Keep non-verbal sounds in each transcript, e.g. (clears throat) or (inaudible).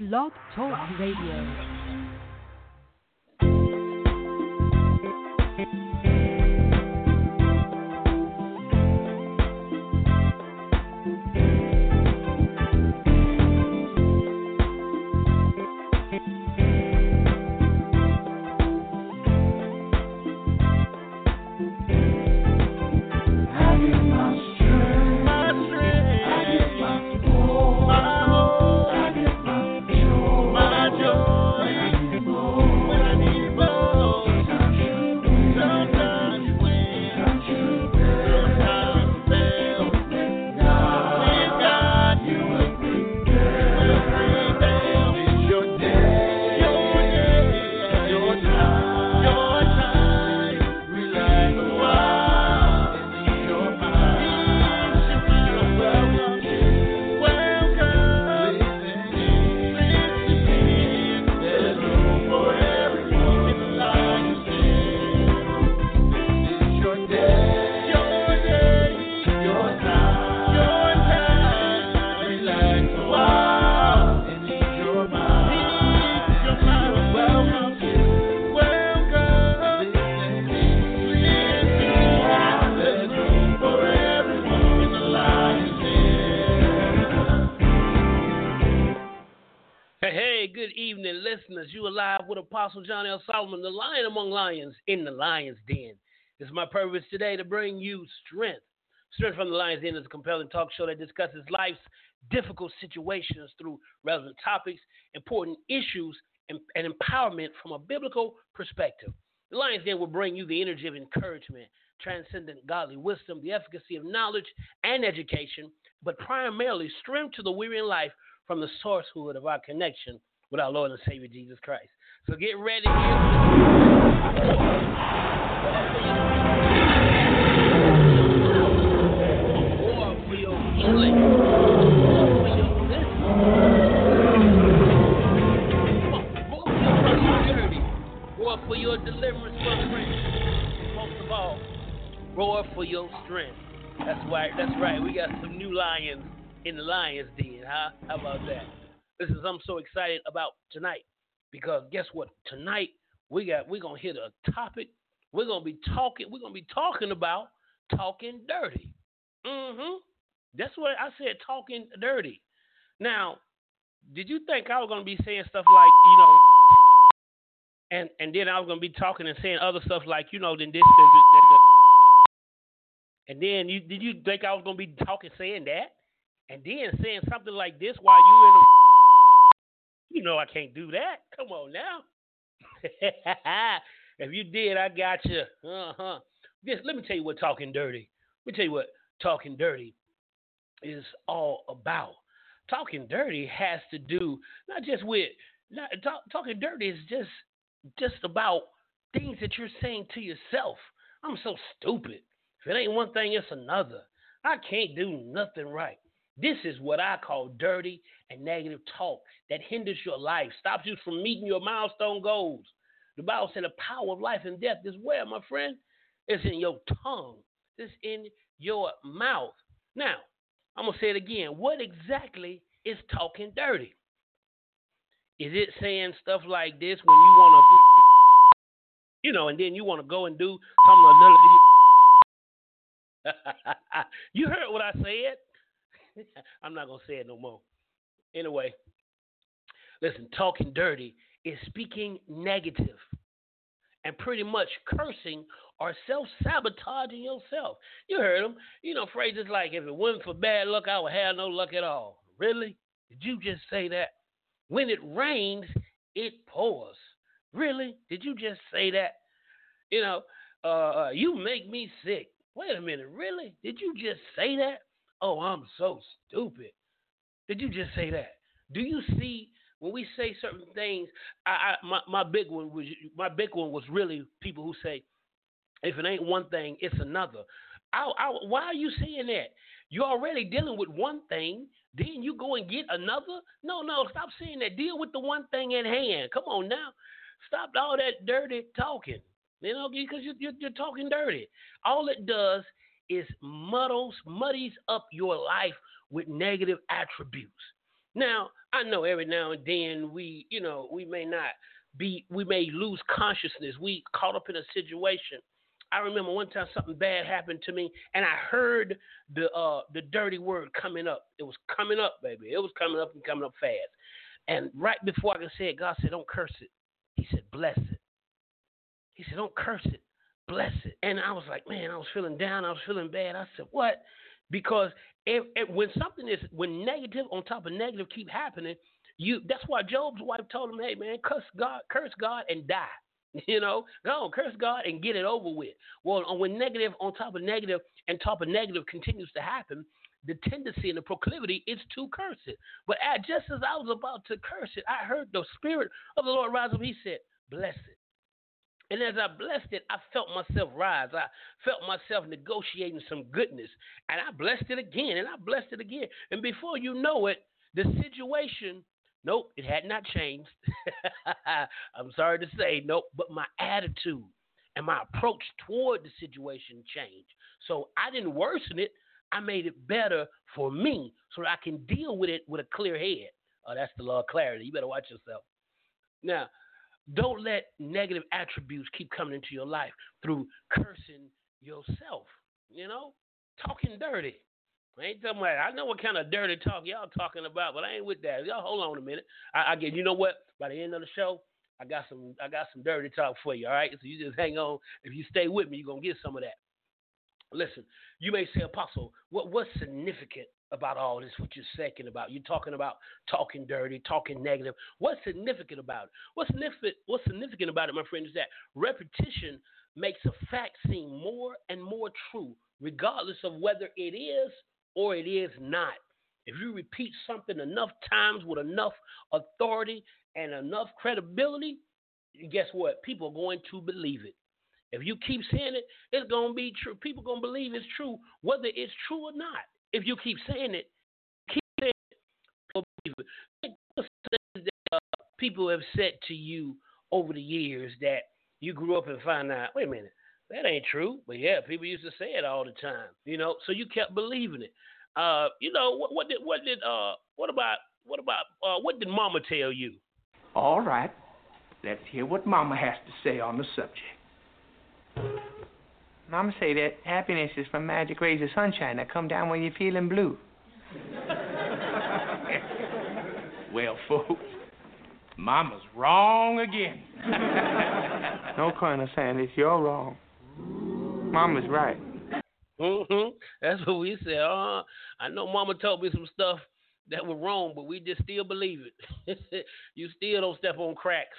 Blog Talk Radio. Apostle John L. Solomon, the lion among lions in the lion's den. It's my purpose today to bring you strength. Strength from the Lion's Den is a compelling talk show that discusses life's difficult situations through relevant topics, important issues, and, and empowerment from a biblical perspective. The Lion's Den will bring you the energy of encouragement, transcendent godly wisdom, the efficacy of knowledge and education, but primarily strength to the weary in life from the sourcehood of our connection with our Lord and Savior Jesus Christ. So get ready here. War for your healing. War for your deliverance, my friend. Most of all, roar for your strength. That's right. That's right. We got some new lions in the lion's den, huh? How about that? This is I'm so excited about tonight. Because guess what? Tonight we got we're gonna hit a topic. We're gonna be talking. We're gonna be talking about talking dirty. Mm-hmm. That's what I said. Talking dirty. Now, did you think I was gonna be saying stuff like you know, and and then I was gonna be talking and saying other stuff like you know, then this, this, this, this and then you did you think I was gonna be talking saying that, and then saying something like this while you in the you know I can't do that. Come on now. (laughs) if you did, I got you. Uh huh. Just let me tell you what talking dirty. Let me tell you what talking dirty is all about. Talking dirty has to do not just with not talk, talking dirty is just just about things that you're saying to yourself. I'm so stupid. If it ain't one thing, it's another. I can't do nothing right. This is what I call dirty and negative talk that hinders your life, stops you from meeting your milestone goals. The Bible said the power of life and death is where, my friend? It's in your tongue. It's in your mouth. Now, I'm gonna say it again. What exactly is talking dirty? Is it saying stuff like this when you wanna you know, and then you wanna go and do something (laughs) you heard what I said? (laughs) I'm not gonna say it no more. Anyway, listen, talking dirty is speaking negative and pretty much cursing or self sabotaging yourself. You heard them. You know, phrases like, if it wasn't for bad luck, I would have no luck at all. Really? Did you just say that? When it rains, it pours. Really? Did you just say that? You know, uh, uh you make me sick. Wait a minute, really? Did you just say that? Oh, I'm so stupid. Did you just say that? Do you see when we say certain things? I, I my, my big one was my big one was really people who say, if it ain't one thing, it's another. I, I, why are you saying that? You're already dealing with one thing, then you go and get another? No, no, stop saying that. Deal with the one thing at hand. Come on now. Stop all that dirty talking. You know, because you're, you're, you're talking dirty. All it does is muddles, muddies up your life with negative attributes. Now, I know every now and then we, you know, we may not be, we may lose consciousness. We caught up in a situation. I remember one time something bad happened to me, and I heard the uh, the dirty word coming up. It was coming up, baby. It was coming up and coming up fast. And right before I could say it, God said, "Don't curse it." He said, "Bless it." He said, "Don't curse it, bless it." And I was like, man, I was feeling down. I was feeling bad. I said, "What?" Because if, if, when something is when negative on top of negative keep happening, you that's why Job's wife told him, "Hey man, curse God, curse God and die." (laughs) You know, go on, curse God and get it over with. Well, when negative on top of negative and top of negative continues to happen, the tendency and the proclivity is to curse it. But just as I was about to curse it, I heard the Spirit of the Lord rise up. He said, Bless it. And as I blessed it, I felt myself rise. I felt myself negotiating some goodness. And I blessed it again, and I blessed it again. And before you know it, the situation, nope, it had not changed. (laughs) I'm sorry to say, nope, but my attitude and my approach toward the situation changed. So I didn't worsen it. I made it better for me so I can deal with it with a clear head. Oh, that's the law of clarity. You better watch yourself. Now, don't let negative attributes keep coming into your life through cursing yourself. You know, talking dirty. I ain't talking about. I know what kind of dirty talk y'all talking about, but I ain't with that. Y'all hold on a minute. I, I get. You know what? By the end of the show, I got some. I got some dirty talk for you. All right. So you just hang on. If you stay with me, you're gonna get some of that. Listen. You may say, Apostle, what what's significant about all this, what you're saying about. You're talking about talking dirty, talking negative. What's significant about it? What's significant, what's significant about it, my friend, is that repetition makes a fact seem more and more true, regardless of whether it is or it is not. If you repeat something enough times with enough authority and enough credibility, guess what? People are going to believe it. If you keep saying it, it's going to be true. People going to believe it's true, whether it's true or not if you keep saying it, keep saying it. Uh, people have said to you over the years that you grew up and find out, wait a minute, that ain't true. But yeah, people used to say it all the time, you know. So you kept believing it. Uh, you know what? What did? What did? Uh, what about? What about? Uh, what did Mama tell you? All right, let's hear what Mama has to say on the subject. Mama say that happiness is from magic rays of sunshine that come down when you're feeling blue. (laughs) well, folks, Mama's wrong again. (laughs) no, Colonel Sanders, you're wrong. Mama's right. Mm-hmm. That's what we said. Uh, I know Mama told me some stuff that was wrong, but we just still believe it. (laughs) you still don't step on cracks.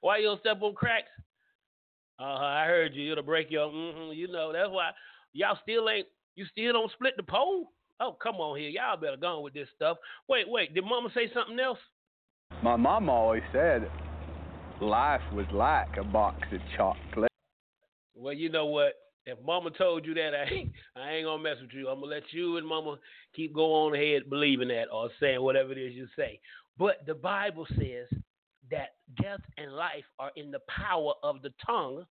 Why you don't step on cracks? Uh, I heard you. It'll break your. Mm-hmm, you know that's why y'all still ain't. You still don't split the pole. Oh, come on here. Y'all better go on with this stuff. Wait, wait. Did Mama say something else? My mom always said life was like a box of chocolate. Well, you know what? If Mama told you that, (laughs) I ain't, I ain't gonna mess with you. I'm gonna let you and Mama keep going ahead believing that or saying whatever it is you say. But the Bible says that death and life are in the power of the tongue,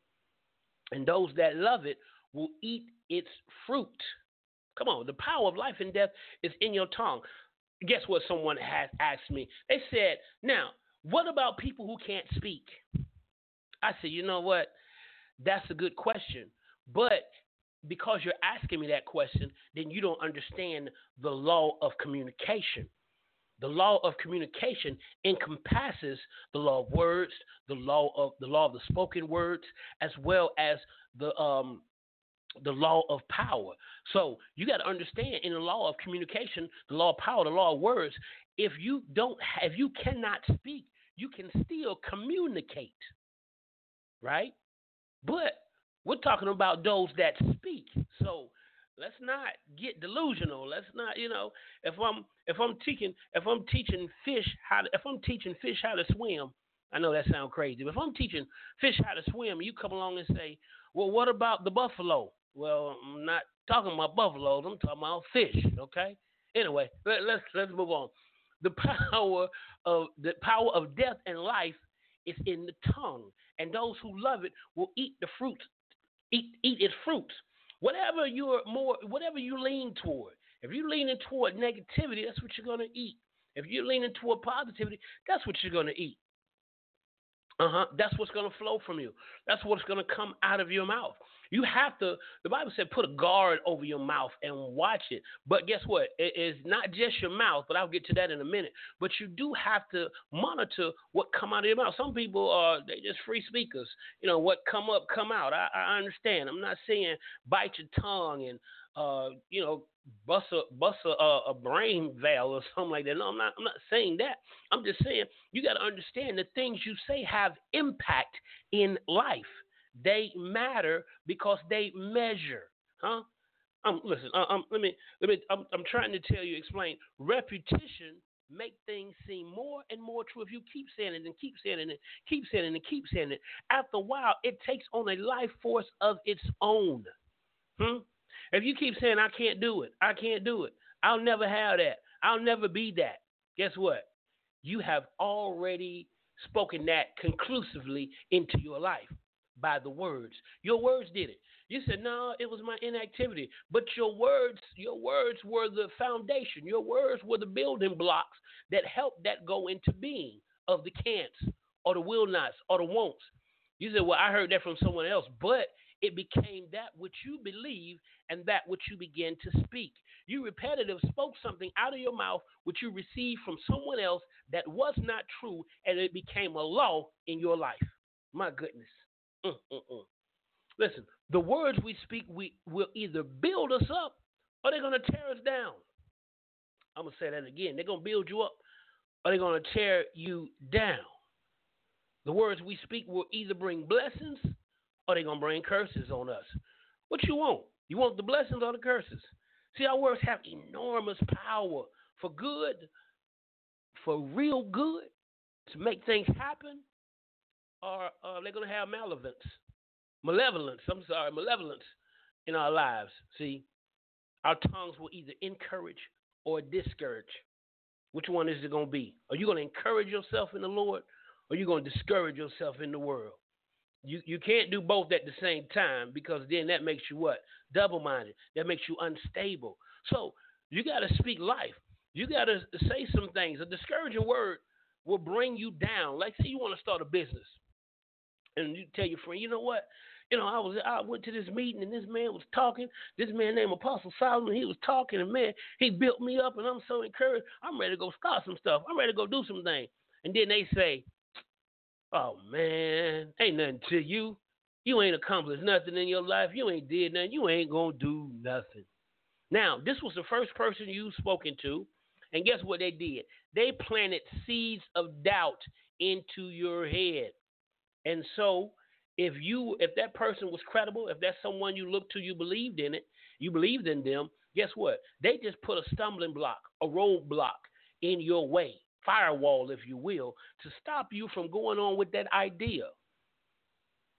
and those that love it will eat its fruit. Come on, the power of life and death is in your tongue. Guess what someone has asked me? They said, Now, what about people who can't speak? I said, You know what? That's a good question. But because you're asking me that question, then you don't understand the law of communication. The law of communication encompasses the law of words, the law of the law of the spoken words, as well as the um, the law of power. So you got to understand in the law of communication, the law of power, the law of words. If you don't, if you cannot speak, you can still communicate, right? But we're talking about those that speak. So let's not get delusional. Let's not, you know, if I'm if I'm teaching if I'm teaching fish how to, if I'm teaching fish how to swim, I know that sounds crazy, but if I'm teaching fish how to swim, you come along and say, well, what about the buffalo? Well, I'm not talking about buffaloes. I'm talking about fish. Okay. Anyway, let, us let's, let's move on. The (laughs) power of the power of death and life is in the tongue, and those who love it will eat the fruits, eat eat its fruits. Whatever you're more, whatever you lean toward. If you're leaning toward negativity, that's what you're going to eat. If you're leaning toward positivity, that's what you're going to eat. Uh huh. That's what's going to flow from you. That's what's going to come out of your mouth. You have to, the Bible said, put a guard over your mouth and watch it. But guess what? It is not just your mouth, but I'll get to that in a minute. But you do have to monitor what come out of your mouth. Some people are they just free speakers. You know, what come up, come out. I, I understand. I'm not saying bite your tongue and uh, you know, bust a bust a, a brain valve or something like that. No, I'm not. I'm not saying that. I'm just saying you got to understand the things you say have impact in life. They matter because they measure, huh? Um, listen, um, let me, let me. I'm, I'm trying to tell you, explain. Repetition make things seem more and more true if you keep saying it and keep saying it and keep saying it and keep saying it. After a while, it takes on a life force of its own. Hmm? If you keep saying I can't do it, I can't do it, I'll never have that, I'll never be that. Guess what? You have already spoken that conclusively into your life by the words. Your words did it. You said, "No, it was my inactivity." But your words, your words were the foundation. Your words were the building blocks that helped that go into being of the can'ts or the will nots or the won'ts. You said, "Well, I heard that from someone else," but it became that which you believe and that which you begin to speak. You repetitive spoke something out of your mouth which you received from someone else that was not true, and it became a law in your life. My goodness. Listen, the words we speak we will either build us up or they're going to tear us down. I'm going to say that again. They're going to build you up or they're going to tear you down. The words we speak will either bring blessings or they're going to bring curses on us. What you want? You want the blessings or the curses? See, our words have enormous power for good, for real good, to make things happen, or uh, they're going to have malevolence, malevolence, I'm sorry, malevolence in our lives. See, our tongues will either encourage or discourage. Which one is it going to be? Are you going to encourage yourself in the Lord or are you going to discourage yourself in the world? You you can't do both at the same time because then that makes you what? Double minded. That makes you unstable. So you got to speak life. You got to say some things. A discouraging word will bring you down. Like say you want to start a business, and you tell your friend, you know what? You know, I was I went to this meeting and this man was talking. This man named Apostle Solomon, he was talking and man, he built me up and I'm so encouraged. I'm ready to go start some stuff. I'm ready to go do some things. And then they say, Oh man, ain't nothing to you. You ain't accomplished nothing in your life. You ain't did nothing. You ain't gonna do nothing. Now, this was the first person you spoken to, and guess what they did? They planted seeds of doubt into your head. And so, if you if that person was credible, if that's someone you looked to, you believed in it, you believed in them, guess what? They just put a stumbling block, a roadblock in your way firewall, if you will, to stop you from going on with that idea.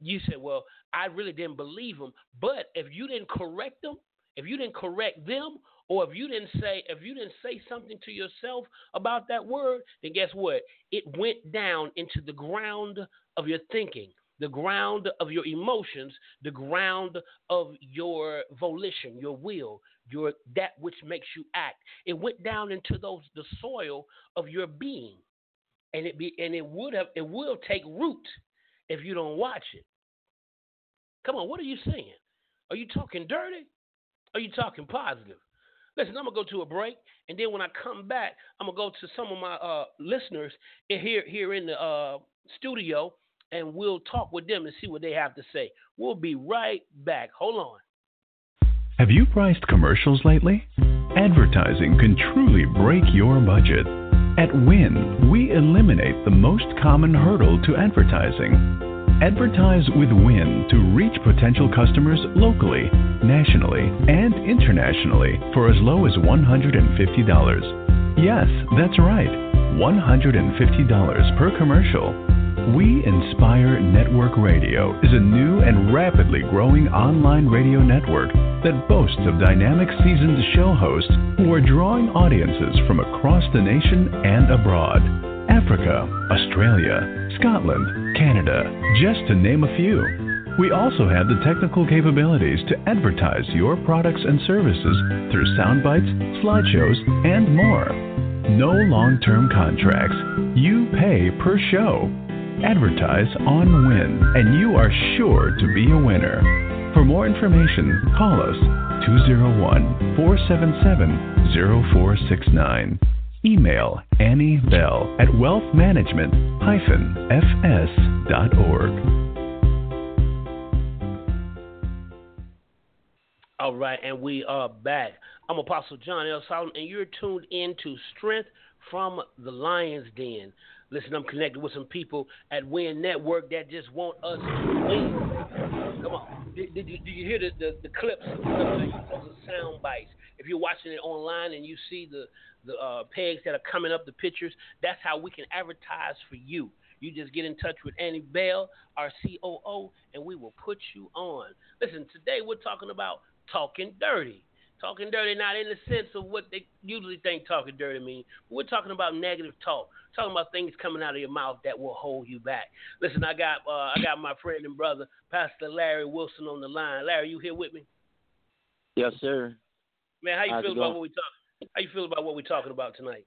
You said, Well, I really didn't believe them. But if you didn't correct them, if you didn't correct them, or if you didn't say if you didn't say something to yourself about that word, then guess what? It went down into the ground of your thinking the ground of your emotions, the ground of your volition, your will, your that which makes you act. It went down into those the soil of your being. And it be and it would have it will take root if you don't watch it. Come on, what are you saying? Are you talking dirty? Are you talking positive? Listen, I'm gonna go to a break, and then when I come back, I'm gonna go to some of my uh, listeners here here in the uh, studio and we'll talk with them and see what they have to say. We'll be right back. Hold on. Have you priced commercials lately? Advertising can truly break your budget. At Win, we eliminate the most common hurdle to advertising. Advertise with Win to reach potential customers locally, nationally, and internationally for as low as $150. Yes, that's right, $150 per commercial. We Inspire Network Radio is a new and rapidly growing online radio network that boasts of dynamic seasoned show hosts who are drawing audiences from across the nation and abroad. Africa, Australia, Scotland, Canada, just to name a few. We also have the technical capabilities to advertise your products and services through sound bites, slideshows, and more. No long term contracts. You pay per show. Advertise on Win, and you are sure to be a winner. For more information, call us 201 477 0469. Email Annie Bell at wealthmanagement-fs.org. All right, and we are back. I'm Apostle John L. Solomon, and you're tuned in to Strength from the Lion's Den. Listen, I'm connected with some people at Win Network that just want us to win. Come on. Did, did, you, did you hear the, the, the clips? Those are sound bites. If you're watching it online and you see the, the uh, pegs that are coming up, the pictures, that's how we can advertise for you. You just get in touch with Annie Bell, our COO, and we will put you on. Listen, today we're talking about talking dirty. Talking dirty, not in the sense of what they usually think talking dirty means. We're talking about negative talk. Talking about things coming out of your mouth that will hold you back. Listen, I got uh, I got my friend and brother, Pastor Larry Wilson, on the line. Larry, you here with me? Yes, sir. Man, how you How's feel about what we talk? How you feel about what we're talking about tonight?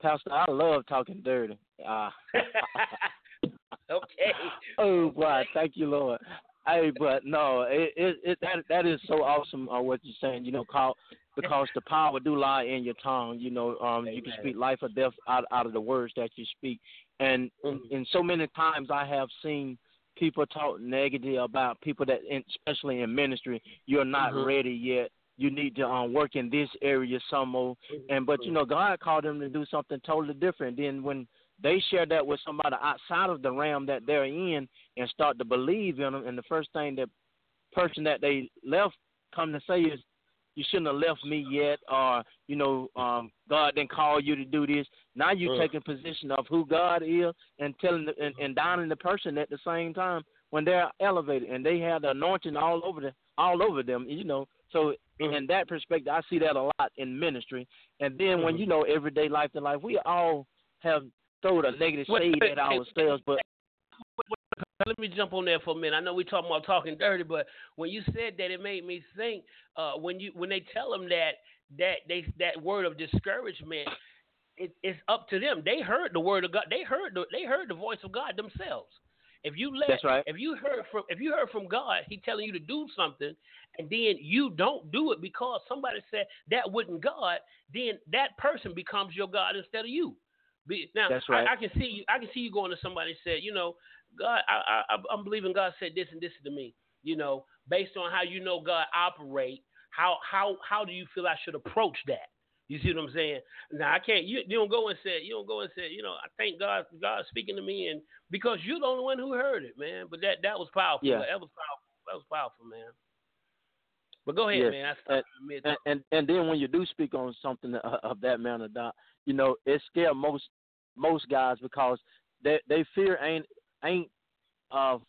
Pastor, I love talking dirty. Uh, (laughs) okay. (laughs) oh boy, thank you, Lord. Hey, but no, it, it, it that that is so awesome. Uh, what you're saying, you know, call because the power do lie in your tongue. You know, um, you can speak life or death out out of the words that you speak, and mm-hmm. and so many times I have seen people talk negative about people that, in, especially in ministry, you're not mm-hmm. ready yet. You need to um, work in this area some more, and but you know, God called them to do something totally different. Then when they share that with somebody outside of the realm that they're in and start to believe in them. And the first thing that person that they left come to say is, you shouldn't have left me yet, or you know, um, God didn't call you to do this. Now you're uh. taking position of who God is and telling the, and, and downing the person at the same time when they're elevated and they have the anointing all over the all over them. You know, so mm. in that perspective, I see that a lot in ministry. And then mm. when you know everyday life to life, we all have throw a negative shade at ourselves, but let me jump on there for a minute. I know we're talking about talking dirty, but when you said that, it made me think. Uh, when you when they tell them that that they that word of discouragement, it, it's up to them. They heard the word of God. They heard the, they heard the voice of God themselves. If you let, right. if you heard from if you heard from God, He telling you to do something, and then you don't do it because somebody said that wasn't God, then that person becomes your God instead of you. Be, now, That's right. I, I, can see you. I can see you going to somebody and said, you know, God, I, I, I'm believing God said this and this to me. You know, based on how you know God operate, how how how do you feel I should approach that? You see what I'm saying? Now I can't. You, you don't go and say. You don't go and say. You know, I thank God. God speaking to me, and because you're the only one who heard it, man. But that that was powerful. Yeah. That was powerful. That was powerful, man. But go ahead, yes. man. And, and, and and then when you do speak on something of that manner, Doc, you know, it scares most most guys because they they fear ain't ain't of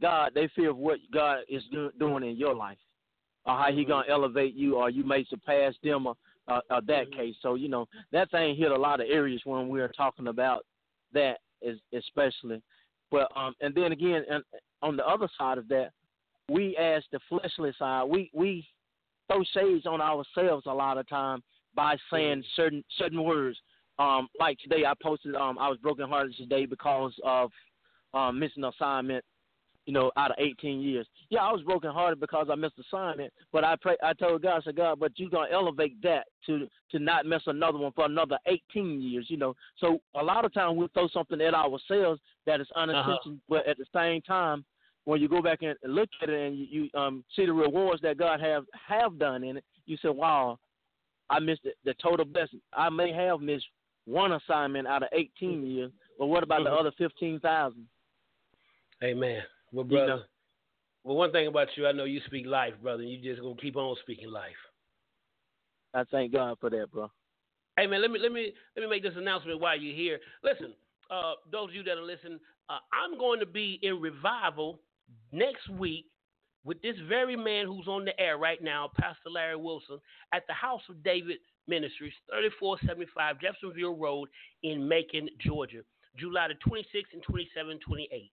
God. They fear of what God is do, doing in your life, or how He mm-hmm. gonna elevate you, or you may surpass them, or, uh, or that mm-hmm. case. So you know that thing hit a lot of areas when we are talking about that, is especially. But um, and then again, and on the other side of that, we as the fleshly side, we we throw shades on ourselves a lot of time by saying certain certain words. Um, like today, I posted. Um, I was brokenhearted today because of um, missing assignment. You know, out of 18 years. Yeah, I was brokenhearted because I missed assignment. But I pray. I told God, I said, God, but you're gonna elevate that to to not miss another one for another 18 years. You know, so a lot of times we throw something at ourselves that is unintentional, uh-huh. but at the same time, when you go back and look at it and you, you um, see the rewards that God have have done in it, you say, "Wow, I missed the, the total blessing. I may have missed one assignment out of 18 mm-hmm. years, but what about the mm-hmm. other 15,000? Amen. Well, brother, you know? well, one thing about you, I know you speak life, brother. You just gonna keep on speaking life. I thank God for that, bro. Hey man, let me let me let me make this announcement while you're here. Listen, uh, those of you that are listening, uh, I'm going to be in revival next week with this very man who's on the air right now, Pastor Larry Wilson, at the House of David Ministries, 3475 Jeffersonville Road in Macon, Georgia, July the 26th and 27th, 28th.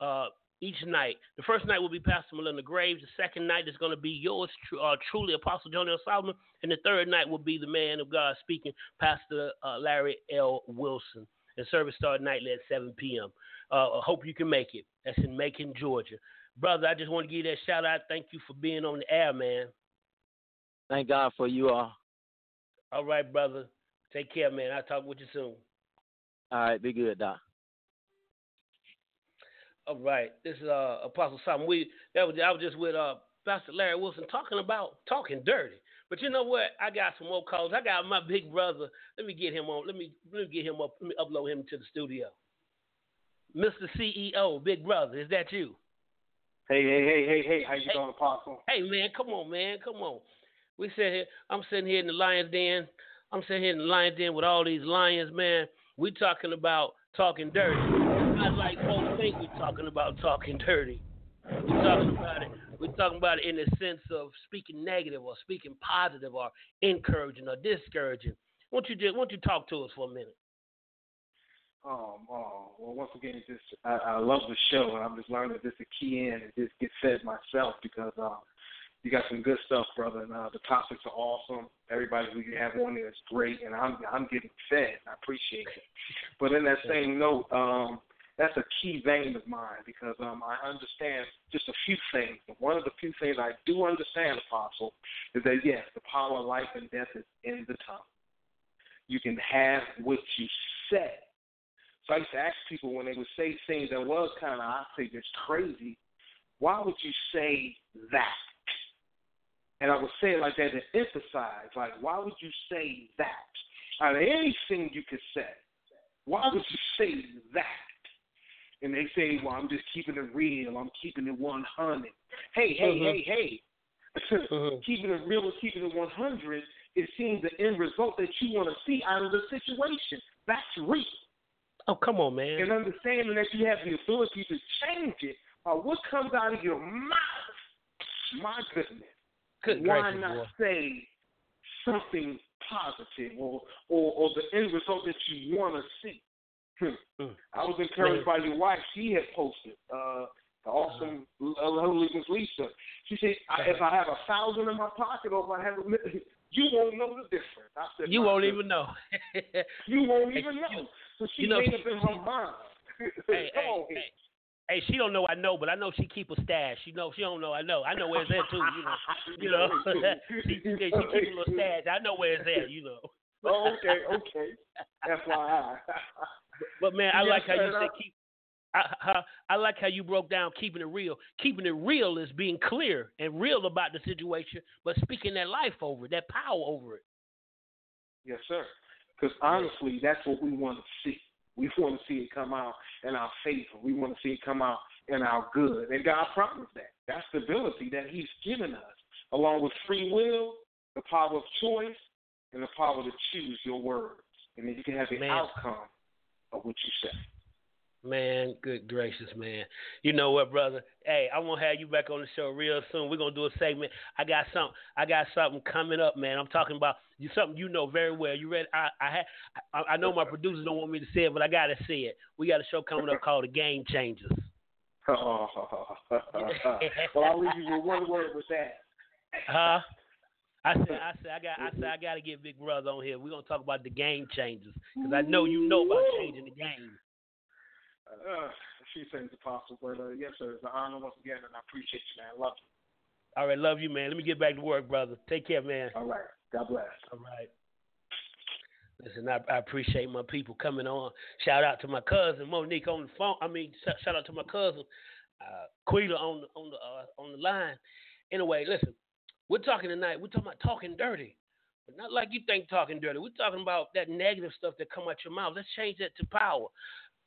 Uh, each night. The first night will be Pastor Melinda Graves. The second night is going to be yours uh, truly, Apostle John L. Solomon. And the third night will be the man of God speaking, Pastor uh, Larry L. Wilson. And service start nightly at 7 p.m. Uh, I hope you can make it. That's in Macon, Georgia. Brother, I just want to give you that shout out. Thank you for being on the air, man. Thank God for you all. All right, brother. Take care, man. I'll talk with you soon. All right, be good, Doc. All right, this is uh, Apostle Solomon. We that was I was just with uh, Pastor Larry Wilson talking about talking dirty. But you know what? I got some more calls. I got my big brother. Let me get him on. Let me let me get him up. Let me upload him to the studio. Mr. CEO, big brother, is that you? Hey, hey, hey, hey, hey, how you Hey. doing, Apostle? Hey man, come on, man, come on. We sit here. I'm sitting here in the lion's den. I'm sitting here in the lion's den with all these lions, man. We talking about talking dirty. Not like folks think we talking about talking dirty. We talking about it. We talking about it in the sense of speaking negative or speaking positive or encouraging or discouraging. Won't you just won't you talk to us for a minute? Um, oh, well, once again, just I, I love the show, and I'm just learning just to key in and just get fed myself because um, you got some good stuff, brother. And uh, the topics are awesome. Everybody who you have on there is great, and I'm I'm getting fed. I appreciate it. But in that same note, um, that's a key vein of mine because um, I understand just a few things. One of the few things I do understand, Apostle, is that yes, the power of life and death is in the tongue. You can have what you say. So I used to ask people when they would say things that was kind of, I say, just crazy. Why would you say that? And I would say it like that to emphasize, like, why would you say that? Out of anything you could say, why would you say that? And they say, well, I'm just keeping it real. I'm keeping it 100. Hey, hey, Mhm. hey, hey. Mhm. (laughs) keeping it real and keeping it 100 is seeing the end result that you want to see out of the situation. That's real. Oh come on, man. And understanding that you have the ability to change it by what comes out of your mouth. My goodness. Good Why not boy. say something positive or, or, or the end result that you want to see? Hmm. Mm. I was encouraged by your wife. She had posted uh, the awesome uh, lovely Miss Lisa. She said, I, "If I have a thousand in my pocket, or if I have a million, (laughs) you won't know the difference." I said, You won't goodness." even know. (laughs) You won't even know. So she you know, made she- up in her mind. (laughs) hey, hey, on, hey, hey, she don't know I know, but I know she keep a stash. She know she don't know I know. I know where it's at too. You know, you know. (laughs) she, (laughs) she keep a little stash. I know where it's at. You know. oh, okay, okay. That's FYI. But man, I Yes, like how you said keep. I, I, I like how you broke down keeping it real. Keeping it real is being clear and real about the situation, but speaking that life over it, that power over it. Yes, sir. Because honestly, that's what we want to see. We want to see it come out in our favor. We want to see it come out in our good. And God promised that. That's the ability that He's given us, along with free will, the power of choice, and the power to choose your words. And then you can have the Man. outcome of what you say. Man, good gracious, man. You know what, brother? Hey, I want to have you back on the show real soon. We're gonna do a segment. I got something. I got something coming up, man. I'm talking about you something you know very well. You ready? I I ha, I, I know my producers don't want me to say it, but I gotta say it. We got a show coming up called The Game Changers. (laughs) well, I'll leave you with one word with that. Huh? I said, I said, I got, I said, I got to get Big Brother on here. We're gonna talk about the game changers because I know you know about changing the game. Uh, she sends apostle, but uh, yes, sir. It's an honor once again, and I appreciate you, man. Love you. All right, love you, man. Let me get back to work, brother. Take care, man. All right. God bless. All right. Listen, I, I appreciate my people coming on. Shout out to my cousin Monique on the phone. I mean, sh- shout out to my cousin uh, Quita on the on the uh, on the line. Anyway, listen, we're talking tonight. We're talking about talking dirty, but not like you think talking dirty. We're talking about that negative stuff that come out your mouth. Let's change that to power.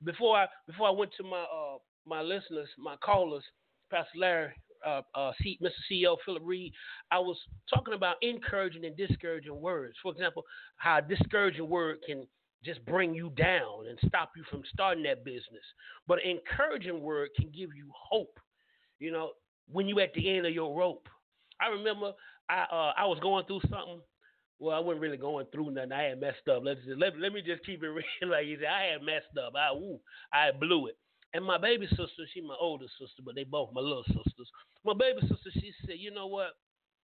Before I before I went to my uh, my listeners, my callers, Pastor Larry, uh, uh, C, Mr. CEO Philip Reed, I was talking about encouraging and discouraging words. For example, how a discouraging word can just bring you down and stop you from starting that business. But an encouraging word can give you hope. You know, when you at the end of your rope. I remember I uh, I was going through something. Well, I wasn't really going through nothing. I had messed up. Let's just, let, let me just keep it (laughs) real. Like you said, I had messed up. I ooh, I blew it. And my baby sister, she my older sister, but they both my little sisters. My baby sister, she said, you know what?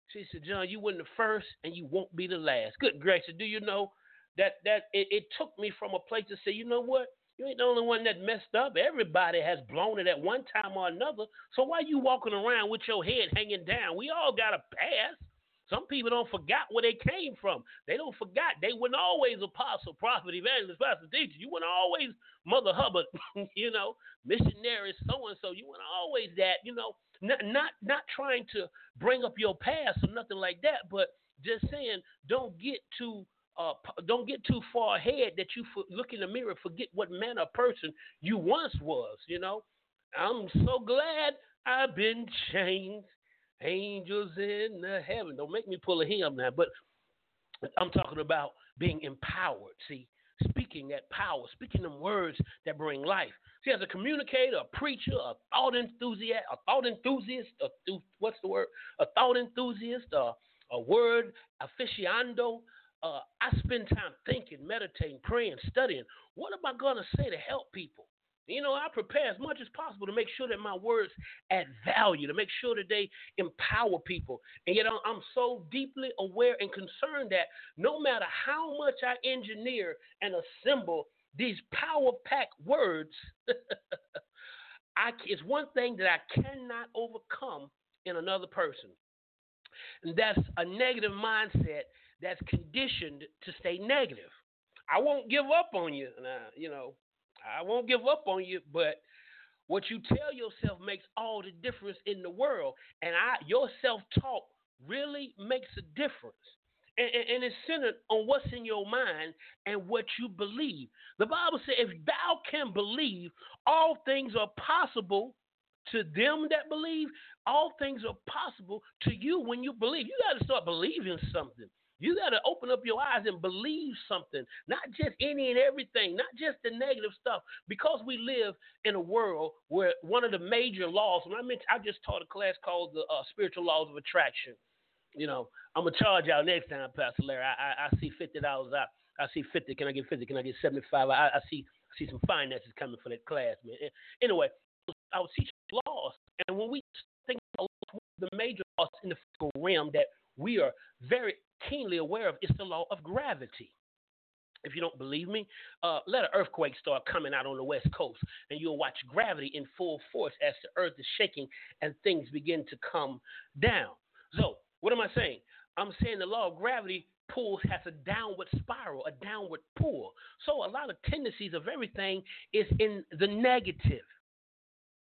She said, John, you weren't the first, and you won't be the last. Good gracious, do you know that that it, it took me from a place to say, you know what? You ain't the only one that messed up. Everybody has blown it at one time or another. So why you walking around with your head hanging down? We all got a past. Some people don't forget where they came from. They don't forget they weren't always apostle, prophet, evangelist, pastor, teacher. You weren't always Mother Hubbard, (laughs) you know, missionary, so and so. You weren't always that, you know. Not, not not trying to bring up your past or nothing like that, but just saying don't get too uh, don't get too far ahead that you look in the mirror forget what manner of person you once was. You know, I'm so glad I've been changed angels in the heaven. Don't make me pull a hymn now, but I'm talking about being empowered. See, speaking that power, speaking them words that bring life. See, as a communicator, a preacher, a thought enthusiast, a thought enthusiast, a th- what's the word? A thought enthusiast, a, a word aficionado. Uh, I spend time thinking, meditating, praying, studying. What am I going to say to help people? You know, I prepare as much as possible to make sure that my words add value, to make sure that they empower people. And yet I'm so deeply aware and concerned that no matter how much I engineer and assemble these power packed words, (laughs) I, it's one thing that I cannot overcome in another person. And that's a negative mindset that's conditioned to stay negative. I won't give up on you. You know, I won't give up on you, but what you tell yourself makes all the difference in the world. And I, your self talk really makes a difference. And, and, and, it's centered on what's in your mind and what you believe. The Bible says, if thou can believe, all things are possible to them that believe. All things are possible to you when you believe. You got to start believing something. You got to open up your eyes and believe something, not just any and everything, not just the negative stuff. Because we live in a world where one of the major laws, when I mentioned, I just taught a class called the uh, Spiritual Laws of Attraction. You know, I'm gonna charge y'all next time, Pastor Larry. I, I, I see fifty dollars out. I see fifty. Can I get fifty? Can I get seventy five? I, I see I see some finances coming for that class, man. Anyway, I was teaching laws, and when we think about the major laws in the physical realm that we are very keenly aware of is the law of gravity. If you don't believe me, uh, let an earthquake start coming out on the west coast, and you'll watch gravity in full force as the earth is shaking and things begin to come down. So, what am I saying? I'm saying the law of gravity pulls has a downward spiral, a downward pull. So, a lot of tendencies of everything is in the negative.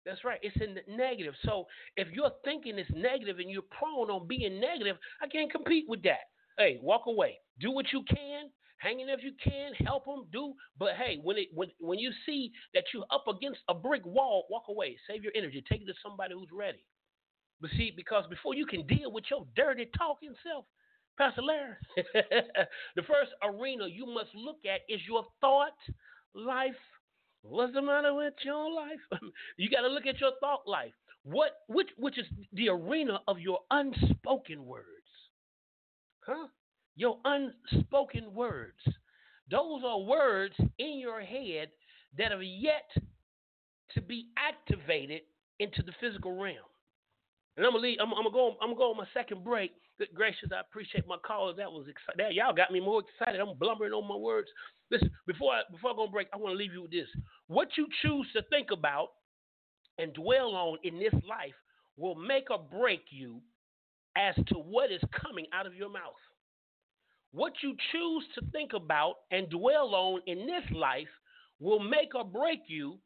That's right. It's in the negative. So if your thinking is negative and you're prone on being negative, I can't compete with that. Hey, walk away. Do what you can. Hang in if you can. Help them. Do. But hey, when it when when you see that you're up against a brick wall, walk away. Save your energy. Take it to somebody who's ready. But see, because before you can deal with your dirty talking self, Pastor Larry, (laughs) the first arena you must look at is your thought life. What's the matter with your life? (laughs) you got to look at your thought life. What which which is the arena of your unspoken words. Huh? Your unspoken words. Those are words in your head that have yet to be activated into the physical realm. And I'm gonna leave. I'm, I'm, gonna go. I'm gonna go on my second break. Good gracious, I appreciate my callers. That was exciting. Y'all got me more excited. I'm blubbering on my words. Listen, before I before I go on break, I want to leave you with this. What you choose to think about and dwell on in this life will make or break you as to what is coming out of your mouth. What you choose to think about and dwell on in this life will make or break you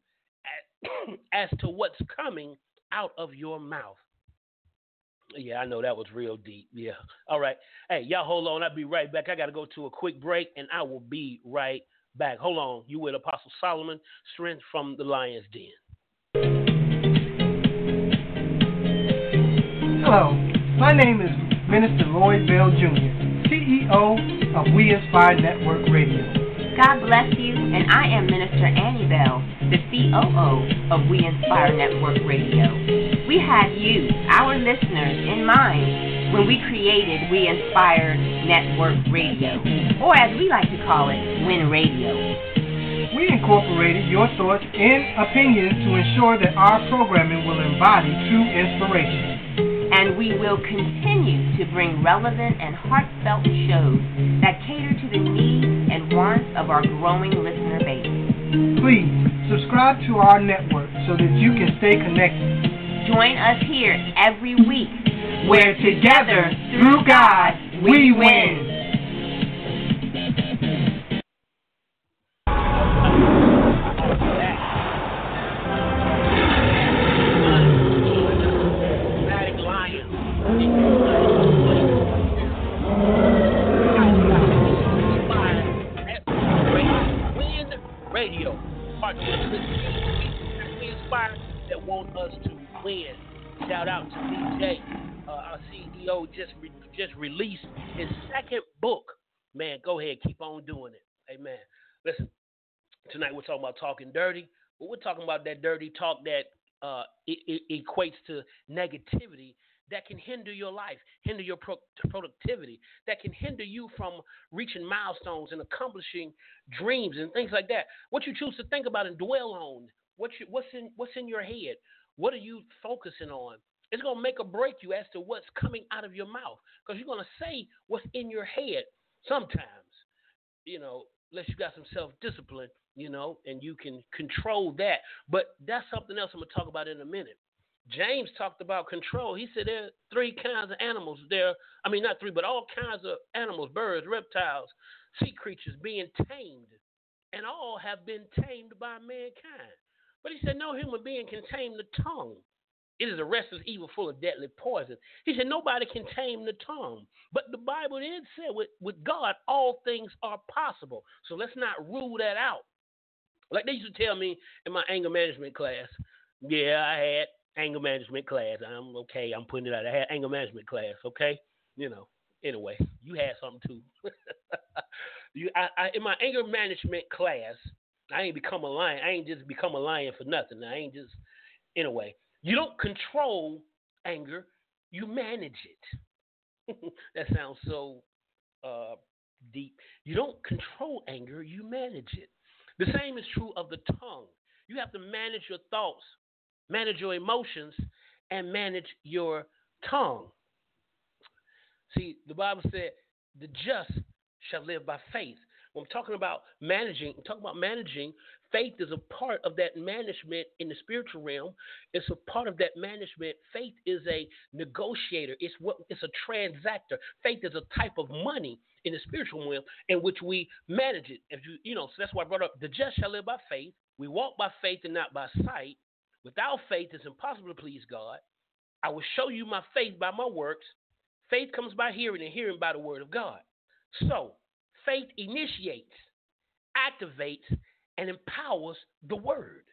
(clears throat) as, to what's coming out of your mouth. Yeah, I know that was real deep. Yeah. All right. Hey, y'all hold on. I'll be right back. I got to go to a quick break and I will be right back. Hold on. You with Apostle Solomon, strength from the lion's den. Hello. My name is Minister Lloyd Bell Jr., CEO of We Inspire Network Radio. God bless you, and I am Minister Annie Bell, the COO of We Inspire Network Radio. We had you, our listeners, in mind when we created We Inspire Network Radio, or as we like to call it, WIN Radio. we incorporated your thoughts and opinions to ensure that our programming will embody true inspiration. And we will continue to bring relevant and heartfelt shows that cater to the needs and wants of our growing listener base. Please subscribe to our network so that you can stay connected. Join us here every week where together, through God, we win. Win. Shout out to DJ, uh, our CEO, just re- just released his second book. Man, go ahead, keep on doing it. Amen. Listen, tonight we're talking about talking dirty, but we're talking about that dirty talk that uh, it, it equates to negativity that can hinder your life, hinder your pro- productivity, that can hinder you from reaching milestones and accomplishing dreams and things like that. What you choose to think about and dwell on, what you, what's in what's in your head, what are you focusing on? It's gonna make or break you as to what's coming out of your mouth because you're gonna say what's in your head sometimes. You know, unless you got some self discipline, you know, and you can control that. But that's something else I'm gonna talk about in a minute. James talked about control. He said there are three kinds of animals there. I mean, not three, but all kinds of animals, birds, reptiles, sea creatures being tamed. And all have been tamed by mankind. But he said, no human being can tame the tongue. It is a restless evil full of deadly poison. He said, nobody can tame the tongue. But the Bible did say, with, with God, all things are possible. So let's not rule that out. Like they used to tell me in my anger management class. Yeah, I had anger management class. I'm okay. I'm putting it out. I had anger management class. Okay, you know. Anyway, you had something too. (laughs) you, I, I, in my anger management class, I ain't become a lion. I ain't just become a lion for nothing. I ain't just. Anyway, you don't control anger. You manage it. (laughs) that sounds so uh, deep. You don't control anger. You manage it. The same is true of the tongue. You have to manage your thoughts manage your emotions, and manage your tongue. See, the Bible said, the just shall live by faith. When I'm talking about managing, I'm talking about managing, faith is a part of that management in the spiritual realm. It's a part of that management. Faith is a negotiator. It's what it's a transactor. Faith is a type of money in the spiritual realm in which we manage it. If you you know, so that's why I brought up the just shall live by faith. We walk by faith and not by sight. Without faith, it's impossible to please God. I will show you my faith by my works. Faith comes by hearing, and hearing by the word of God. So, faith initiates, activates, and empowers the word.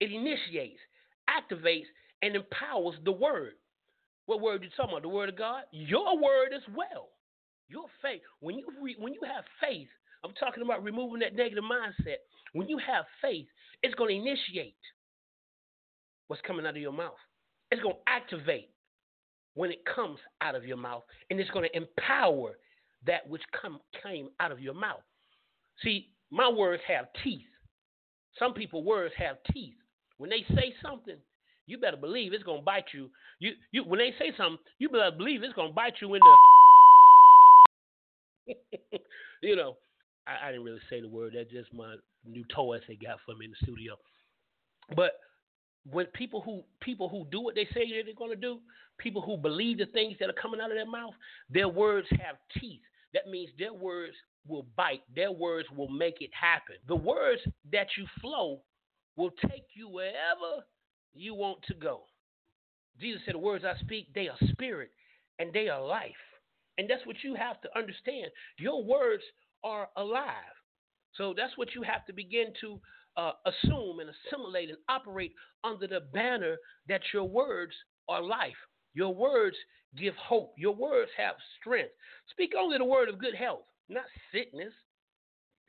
It initiates, activates, and empowers the word. What word are you talking about? The word of God? Your word as well. Your faith. When you re- when you have faith, I'm talking about removing that negative mindset. When you have faith, it's going to initiate what's coming out of your mouth. It's going to activate when it comes out of your mouth, and it's going to empower that which come, came out of your mouth. See, my words have teeth. Some people words have teeth. When they say something, you better believe it's gonna bite you. You you when they say something, you better believe it's gonna bite you in the (laughs) you know, I, I, didn't really say the word. That's just my new toys they got for me in the studio. But when people who people who do what they say they're to do, people who believe the things that are coming out of their mouth, their words have teeth. That means their words will bite. Their words will make it happen. The words that you flow will take you wherever you want to go. Jesus said, "The words I speak, they are spirit and they are life." And that's what you have to understand. Your words are alive. So that's what you have to begin to uh, assume and assimilate and operate under the banner that your words are life. Your words give hope. Your words have strength. Speak only the word of good health, not sickness.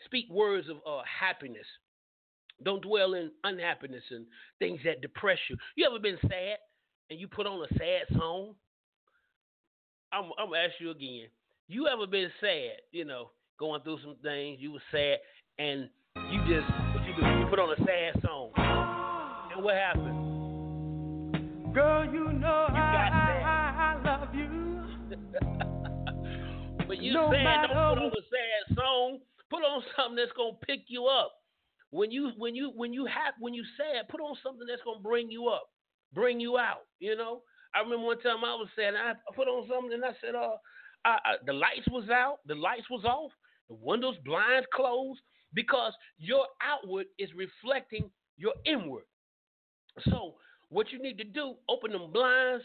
Speak words of uh, happiness. Don't dwell in unhappiness and things that depress you. You ever been sad and you put on a sad song? I'm, I'm gonna ask you again. You ever been sad? You know, going through some things. You were sad, and you just what you do? You put on a sad song, and what happened? Girl, you you No matter don't put on a sad song. Put on something that's gonna pick you up. When you when you when you have when you sad, put on something that's gonna bring you up, bring you out. You know. I remember one time I was saying I put on something and I said, uh, I, I, the lights was out, the lights was off, the windows, blinds closed, because your outward is reflecting your inward. So what you need to do, open them blinds,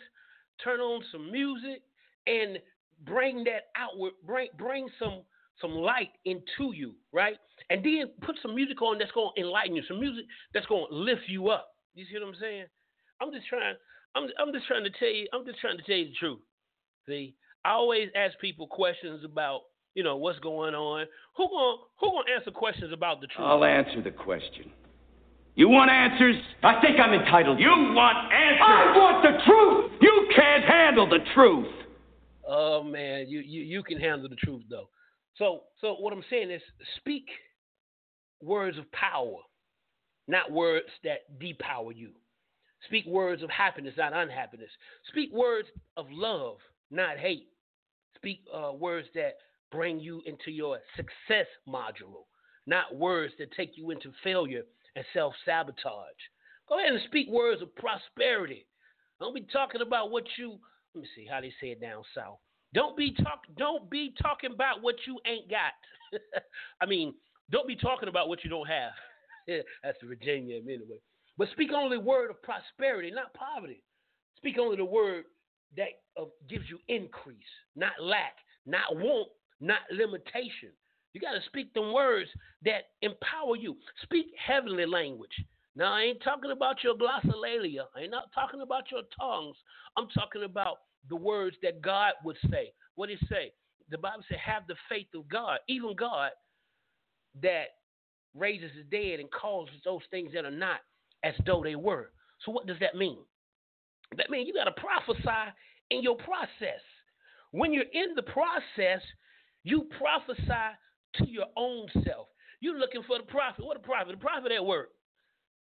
turn on some music, and bring that outward, bring bring some some light into you, right? And then put some music on that's gonna enlighten you, some music that's gonna lift you up. You see what I'm saying? I'm just trying. I'm I'm just trying to tell you. I'm just trying to tell you the truth. See, I always ask people questions about you know what's going on. Who gonna who gonna answer questions about the truth? I'll answer the question. You want answers? I think I'm entitled. You want answers? I want the truth. You can't handle the truth. Oh man, you, you you can handle the truth though. So so what I'm saying is speak words of power, not words that depower you. Speak words of happiness, not unhappiness. Speak words of love, not hate. Speak uh, words that bring you into your success module, not words that take you into failure and self sabotage. Go ahead and speak words of prosperity. Don't be talking about what you. Let me see how they say it down south. Don't be talk. Don't be talking about what you ain't got. (laughs) I mean, don't be talking about what you don't have. (laughs) That's the Virginia anyway. But speak only word of prosperity, not poverty. Speak only the word that uh, gives you increase, not lack, not want, not limitation. You got to speak them words that empower you. Speak heavenly language. Now, I ain't talking about your glossolalia. I ain't not talking about your tongues. I'm talking about the words that God would say. What did he say? The Bible said, have the faith of God. Even God that raises the dead and calls those things that are not as though they were. So what does that mean? That means you got to prophesy in your process. When you're in the process, you prophesy to your own self. You're looking for the prophet. What a prophet? The prophet at work.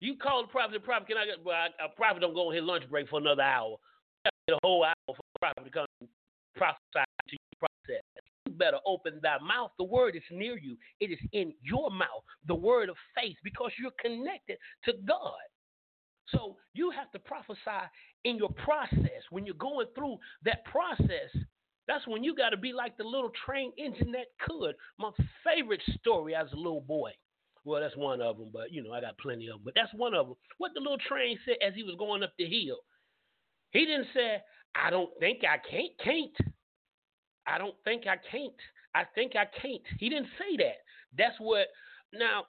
You call the prophet. The prophet can I get? Well, a prophet don't go on his lunch break for another hour. A whole hour the prophet to come and prophesy to your process. You better open thy mouth. The word is near you. It is in your mouth. The word of faith, because you're connected to God. So you have to prophesy in your process. When you're going through that process, that's when you got to be like the little train engine that could. My favorite story as a little boy. Well, that's one of them, but you know I got plenty of them. But that's one of them. What the little train said as he was going up the hill. He didn't say, "I don't think I can't, can't." I don't think I can't. I think I can't. He didn't say that. That's what. Now,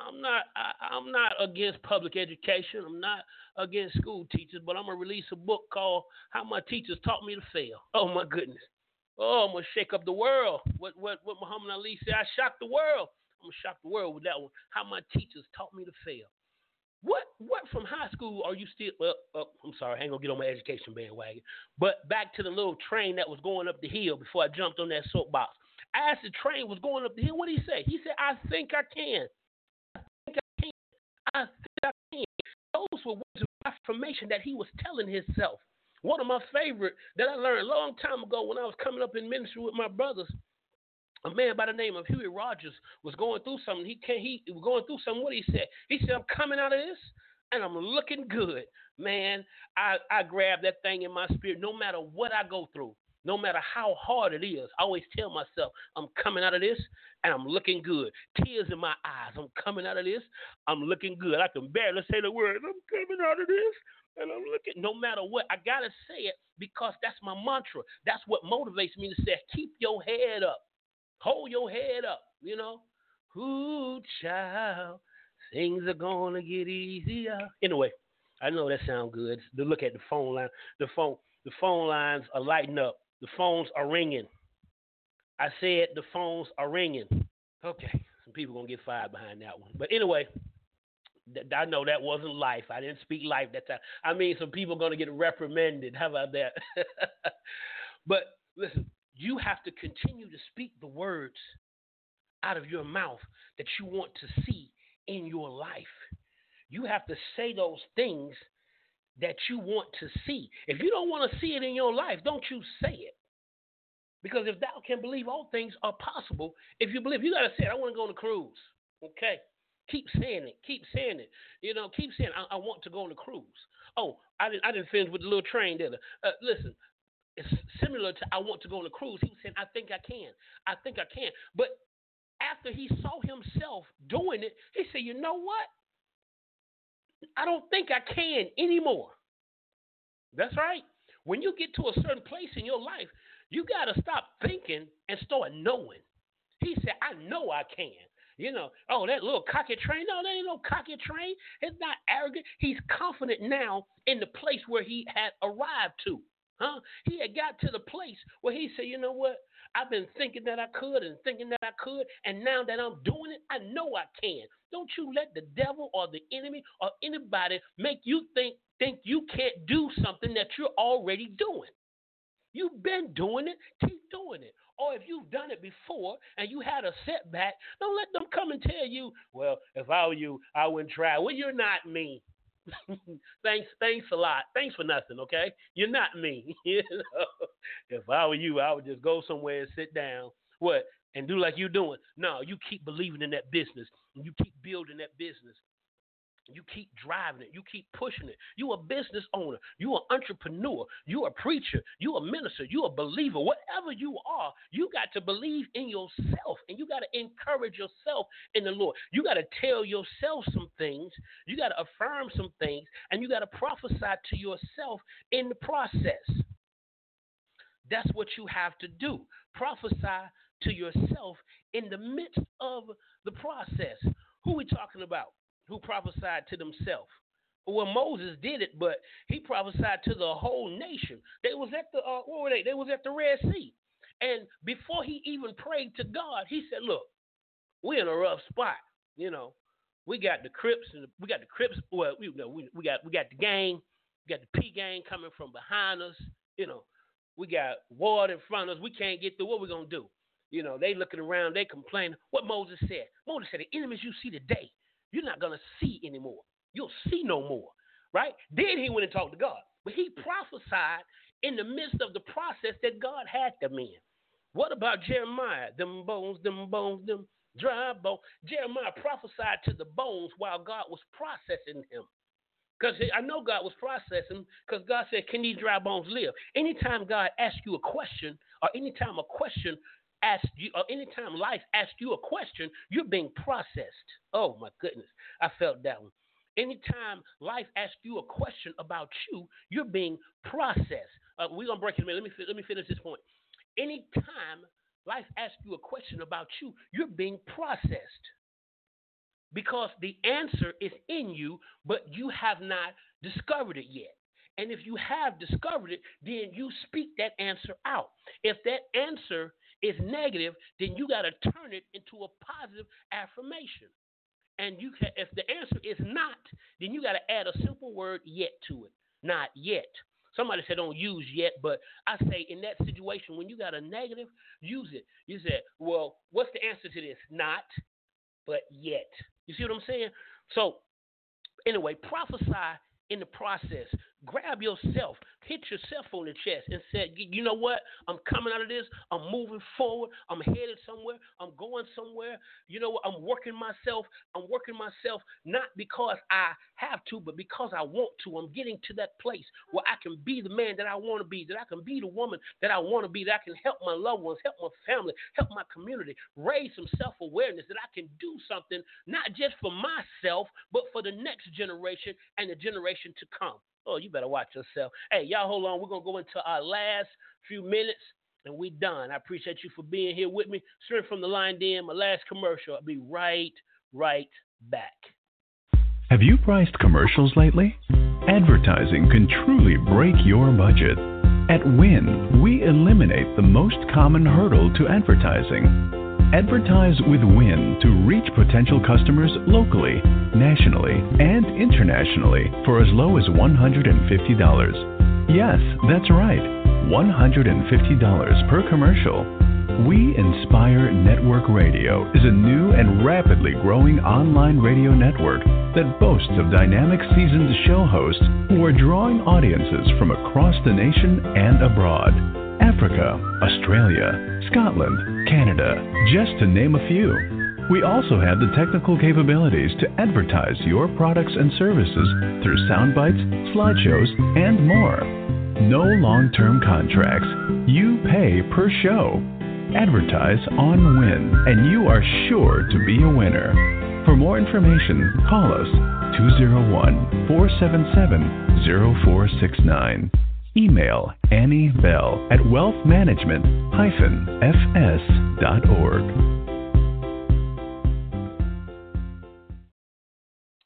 I'm not. I, I'm not against public education. I'm not against school teachers, but I'm gonna release a book called "How My Teachers Taught Me to Fail." Oh my goodness. Oh, I'm gonna shake up the world. What what what Muhammad Ali said? I shocked the world. I'm gonna shock the world with that one. How my teachers taught me to fail. What what from high school are you still? Well, uh, I'm sorry, I ain't gonna get on my education bandwagon. But back to the little train that was going up the hill before I jumped on that soapbox. As the train was going up the hill, what did he say? He said, "I think I can. I think I can. I think I can." Those were words of affirmation that he was telling himself. One of my favorite that I learned a long time ago when I was coming up in ministry with my brothers a man by the name of Huey Rogers was going through something. He can't. He was going through something. What he said? He said, "I'm coming out of this, and I'm looking good, man." I I grab that thing in my spirit, no matter what I go through, no matter how hard it is. I always tell myself, "I'm coming out of this, and I'm looking good." Tears in my eyes. I'm coming out of this. I'm looking good. I can barely say the words. I'm coming out of this. And I'm looking, no matter what, I gotta say it because that's my mantra. That's what motivates me to say, keep your head up. Hold your head up, you know. Ooh, child, things are gonna get easier. Anyway, I know that sounds good. To look at the phone line, the phone, the phone lines are lighting up. The phones are ringing. I said the phones are ringing. Okay, some people gonna get fired behind that one. But anyway, th- I know that wasn't life. I didn't speak life that time. I mean, some people gonna get reprimanded. How about that? (laughs) but listen, you have to continue to speak the words out of your mouth that you want to see in your life. You have to say those things that you want to see. If you don't want to see it in your life, don't you say it. Because if thou can believe all things are possible, if you believe, you got to say, it. I want to go on a cruise. Okay? Keep saying it. Keep saying it. You know, keep saying, I, I want to go on a cruise. Oh, I didn't, I didn't finish with the little train, I? Uh, listen, it's similar to I want to go on a cruise. He was saying, I think I can. I think I can. But after he saw himself doing it, he said, You know what? I don't think I can anymore. That's right. When you get to a certain place in your life, you got to stop thinking and start knowing. He said, I know I can. You know, oh, that little cocky train. No, that ain't no cocky train. It's not arrogant. He's confident now in the place where he had arrived to. Huh? He had got to the place where he said, you know what? I've been thinking that I could and thinking that I could, and now that I'm doing it, I know I can. Don't you let the devil or the enemy or anybody make you think think you can't do something that you're already doing. You've been doing it, keep doing it. Or if you've done it before and you had a setback, don't let them come and tell you, well, if I were you, I wouldn't try. Well, you're not me. (laughs) thanks, thanks a lot. Thanks for nothing, okay? You're not me. (laughs) you know? If I were you, I would just go somewhere and sit down. What? And do like you're doing. No, you keep believing in that business and you keep building that business. You keep driving it. You keep pushing it. You a business owner. You an entrepreneur. You a preacher. You a minister. You a believer. Whatever you are, you got to believe in yourself and you got to encourage yourself in the Lord. You got to tell yourself some things. You got to affirm some things and you got to prophesy to yourself in the process. That's what you have to do. Prophesy to yourself in the midst of the process. Who we talking about? Who prophesied to themselves. Well, Moses did it, but he prophesied to the whole nation. They was at the uh, were they? They was at the Red Sea, and before he even prayed to God, he said, "Look, we're in a rough spot. You know, we got the Crips and the, we got the Crips. Well, we, you know, we we got we got the gang, we got the P gang coming from behind us. You know, we got water in front of us. We can't get through. What we gonna do? You know, they looking around, they complaining. What Moses said? Moses said, "The enemies you see today, you're not going to see anymore. You'll see no more. Right? Then he went and talked to God. But he prophesied in the midst of the process that God had them in. What about Jeremiah? Them bones, them bones, them dry bones. Jeremiah prophesied to the bones while God was processing him. Because I know God was processing because God said, Can these dry bones live? Anytime God asks you a question, or anytime a question asks you, or anytime life asks you a question, you're being processed. Oh my goodness, I felt that one. Anytime life asks you a question about you, you're being processed. Uh, we're gonna break it. Let me let me finish this point. Anytime life asks you a question about you, you're being processed because the answer is in you, but you have not discovered it yet. And if you have discovered it, then you speak that answer out. If that answer is negative, then you got to turn it into a positive affirmation. And you can, if the answer is not, then you got to add a simple word yet to it. Not yet. Somebody said don't use yet, but I say in that situation when you got a negative, use it. You said, well, what's the answer to this? Not, but yet. You see what I'm saying? So, anyway, prophesy in the process. Grab yourself, hit yourself on the chest, and say, You know what? I'm coming out of this. I'm moving forward. I'm headed somewhere. I'm going somewhere. You know what? I'm working myself. I'm working myself not because I have to, but because I want to. I'm getting to that place where I can be the man that I want to be, that I can be the woman that I want to be, that I can help my loved ones, help my family, help my community, raise some self awareness that I can do something not just for myself, but for the next generation and the generation to come. Oh, you better watch yourself. Hey, y'all, hold on. We're gonna go into our last few minutes, and we done. I appreciate you for being here with me. Strength from the Lion's Den my last commercial. I'll be right, right back. Have you priced commercials lately? Advertising can truly break your budget. At Win, we eliminate the most common hurdle to advertising Advertise with Win to reach potential customers locally, nationally, and internationally for as low as $150. Yes, that's right, $150 per commercial. We Inspire Network Radio is a new and rapidly growing online radio network that boasts of dynamic seasoned show hosts who are drawing audiences from across the nation and abroad. Africa, Australia, Scotland, Canada, just to name a few. We also have the technical capabilities to advertise your products and services through sound bites, slideshows, and more. No long term contracts. You pay per show. Advertise on Win, and you are sure to be a winner. For more information, call us 201 477 0469. Email Annie Bell at wealthmanagement-fs.org.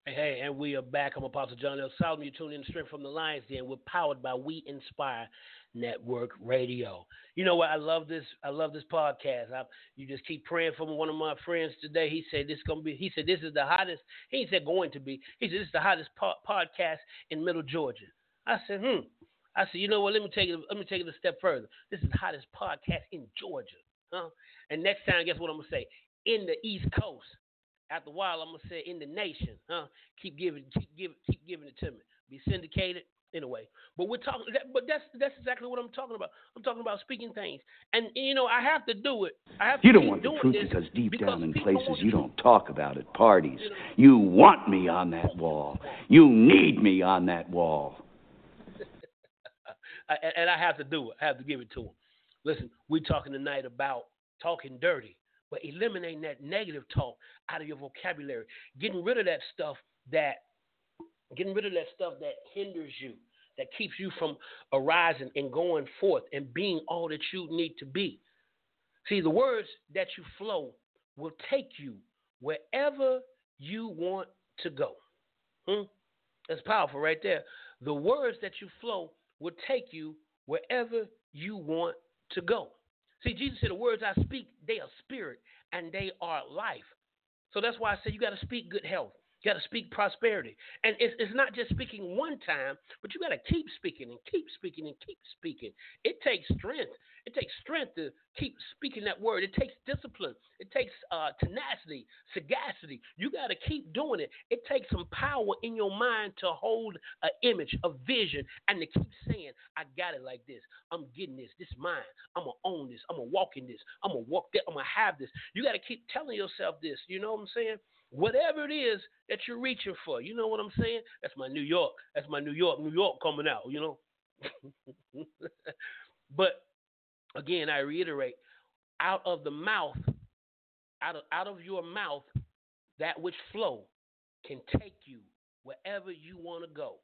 Hey, hey, and we are back. I'm Apostle John L. Solomon. You're tuning in Strength from the Lion's Den. We're powered by We Inspire Network Radio. You know what? I love this. I love this podcast. I, you just keep praying for me. One of my friends today, he said this is gonna be. He said this is the hottest. He said going to be. He said this is the hottest po- podcast in Middle Georgia. I said, hmm. I said, you know what? Let me take it. Let me take it a step further. This is the hottest podcast in Georgia, huh? And next time, guess what I'm gonna say? In the East Coast. After a while, I'm gonna say in the nation, huh? Keep giving, keep giving, keep giving it to me. Be syndicated anyway. But we're talking. But that's that's exactly what I'm talking about. I'm talking about speaking things, and you know I have to do it. I have You to don't want the truth because deep because down in places you don't talk about at parties. You want me on that wall. You need me on that wall. I, and I have to do it. I have to give it to them. Listen, we're talking tonight about talking dirty, but eliminating that negative talk out of your vocabulary, getting rid of that stuff that, getting rid of that stuff that hinders you, that keeps you from arising and going forth and being all that you need to be. See, the words that you flow will take you wherever you want to go. Hmm? That's powerful right there. The words that you flow will take you wherever you want to go. See, Jesus said, The words I speak, they are spirit and they are life. So that's why I say you got to speak good health. You got to speak prosperity. And it's, it's not just speaking one time, but you got to keep speaking and keep speaking and keep speaking. It takes strength. It takes strength to keep speaking that word. It takes discipline. Uh, tenacity, sagacity. You got to keep doing it. It takes some power in your mind to hold an image, a vision, and to keep saying, I got it like this. I'm getting this. This mine. I'm going to own this. I'm going to walk in this. I'm going to walk that. I'm going to have this. You got to keep telling yourself this. You know what I'm saying? Whatever it is that you're reaching for, you know what I'm saying? That's my New York. That's my New York. New York coming out, you know? (laughs) but again, I reiterate, out of the mouth, out of out of your mouth, that which flow can take you wherever you want to go.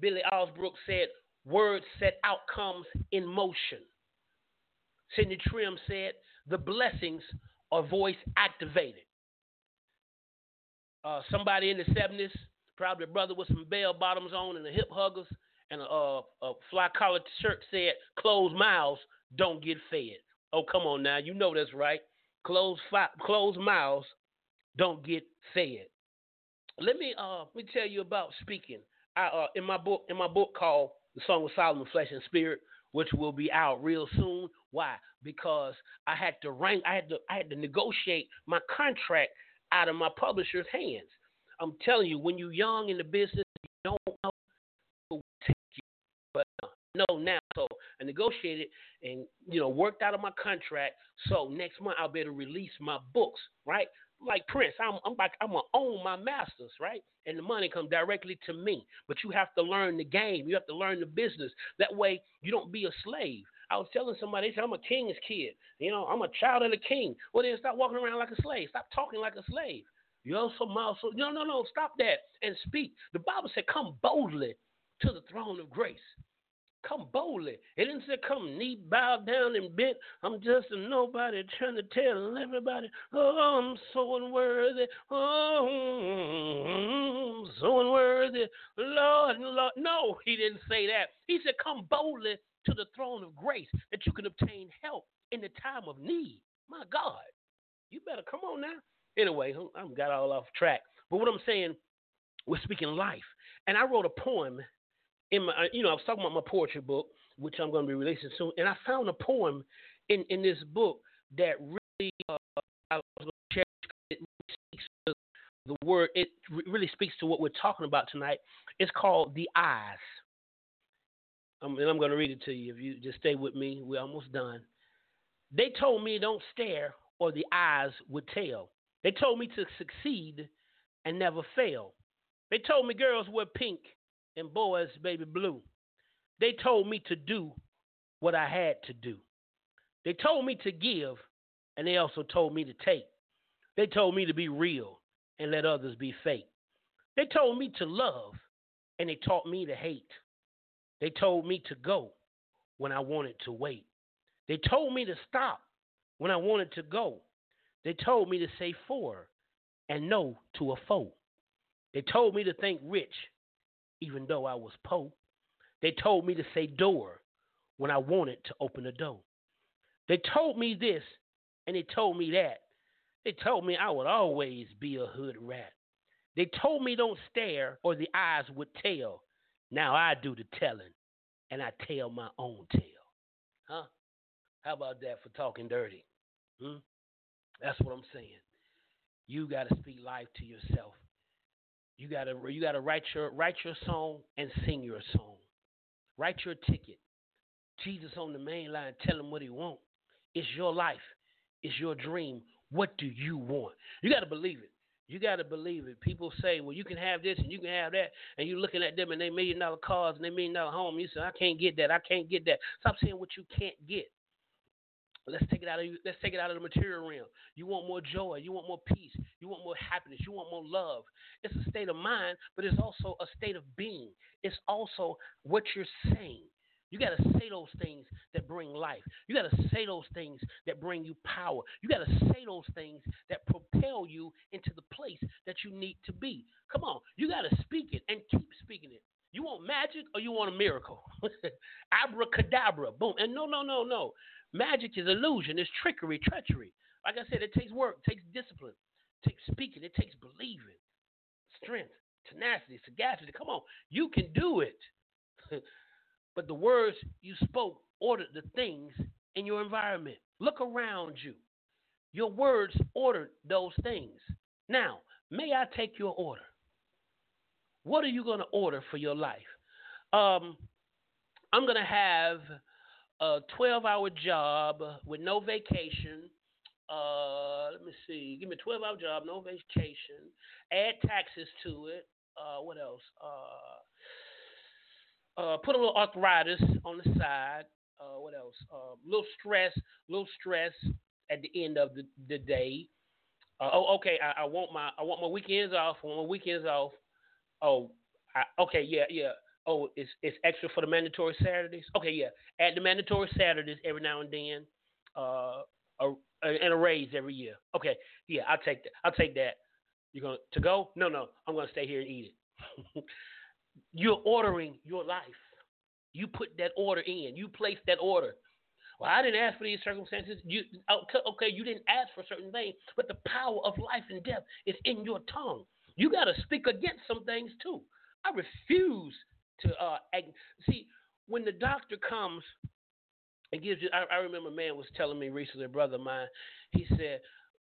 Billy Osbrook said, "Words set outcomes in motion." Sidney Trim said, "The blessings are voice activated." Uh, somebody in the '70s, probably a brother with some bell bottoms on and the hip huggers and a, a, a fly collar shirt said, "Closed mouths don't get fed." Oh, come on now, you know that's right. Closed fi- closed mouths don't get fed. Let me uh let me tell you about speaking. I uh in my book in my book called The Song of Solomon, Flesh and Spirit, which will be out real soon. Why? Because I had to rank I had to I had to negotiate my contract out of my publisher's hands. I'm telling you, when you're young in the business, you don't know who will take you. But uh, no now. So I negotiated and you know worked out of my contract. So next month I'll be able to release my books, right? Like Prince, I'm I'm like I'm gonna own my masters, right? And the money comes directly to me. But you have to learn the game. You have to learn the business. That way you don't be a slave. I was telling somebody, they said, I'm a king's kid. You know, I'm a child of the king. Well, then stop walking around like a slave. Stop talking like a slave. You know, so so no, no, no, stop that and speak. The Bible said, come boldly to the throne of grace. Come boldly. It didn't say come knee bowed down and bent. I'm just a nobody trying to tell everybody, oh, I'm so unworthy. Oh, I'm so unworthy. Lord, Lord. No, he didn't say that. He said, come boldly to the throne of grace that you can obtain help in the time of need. My God, you better come on now. Anyway, I'm got all off track. But what I'm saying, we're speaking life. And I wrote a poem in my, you know, I was talking about my poetry book, which I'm going to be releasing soon. And I found a poem in, in this book that really uh, I was going to share. Speaks to the word. It really speaks to what we're talking about tonight. It's called the eyes. Um, and I'm going to read it to you. If you just stay with me, we're almost done. They told me don't stare or the eyes would tell. They told me to succeed and never fail. They told me girls wear pink and boys baby blue. They told me to do what I had to do. They told me to give and they also told me to take. They told me to be real and let others be fake. They told me to love and they taught me to hate. They told me to go when I wanted to wait. They told me to stop when I wanted to go. They told me to say for and no to a foe. They told me to think rich even though I was poor. They told me to say door when I wanted to open the door. They told me this and they told me that. They told me I would always be a hood rat. They told me don't stare or the eyes would tell. Now I do the telling and I tell my own tale. Huh? How about that for talking dirty? Hmm? That's what I'm saying. You got to speak life to yourself. You got to you got to write your write your song and sing your song. Write your ticket. Jesus on the main line, tell him what he want. It's your life. It's your dream. What do you want? You got to believe it. You got to believe it. People say, well, you can have this and you can have that. And you're looking at them and they million dollar cars and they million dollar home. You say, I can't get that. I can't get that. Stop saying what you can't get. Let's take it out of. Let's take it out of the material realm. You want more joy. You want more peace. You want more happiness. You want more love. It's a state of mind, but it's also a state of being. It's also what you're saying. You got to say those things that bring life. You got to say those things that bring you power. You got to say those things that propel you into the place that you need to be. Come on. You got to speak it and keep speaking it. You want magic or you want a miracle? (laughs) Abracadabra. Boom. And no, no, no, no. Magic is illusion, it's trickery, treachery. Like I said, it takes work, it takes discipline, it takes speaking, it takes believing, strength, tenacity, sagacity. Come on, you can do it. (laughs) But the words you spoke ordered the things in your environment. Look around you. Your words ordered those things. Now, may I take your order? What are you going to order for your life? Um, I'm going to have a 12 hour job with no vacation. Uh, let me see. Give me a 12 hour job, no vacation. Add taxes to it. Uh, what else? Uh, uh, put a little arthritis on the side. Uh, what else? A uh, little stress, a little stress at the end of the, the day. Oh, okay. I, I, want my I want my weekends off. I want my weekends off. Oh, I, okay. Yeah, yeah. Oh, it's it's extra for the mandatory Saturdays. Okay, yeah. Add the mandatory Saturdays every now and then. Uh, a, and a raise every year. Okay, yeah. I'll take that. I'll take that. You're gonna to go? No, no. I'm gonna stay here and eat it. (laughs) You're ordering your life. You put that order in. You place that order. Well, I didn't ask for these circumstances. You okay? You didn't ask for certain things, but the power of life and death is in your tongue. You got to speak against some things too. I refuse to uh, see when the doctor comes and gives you. I, I remember a man was telling me recently, a brother of mine. He said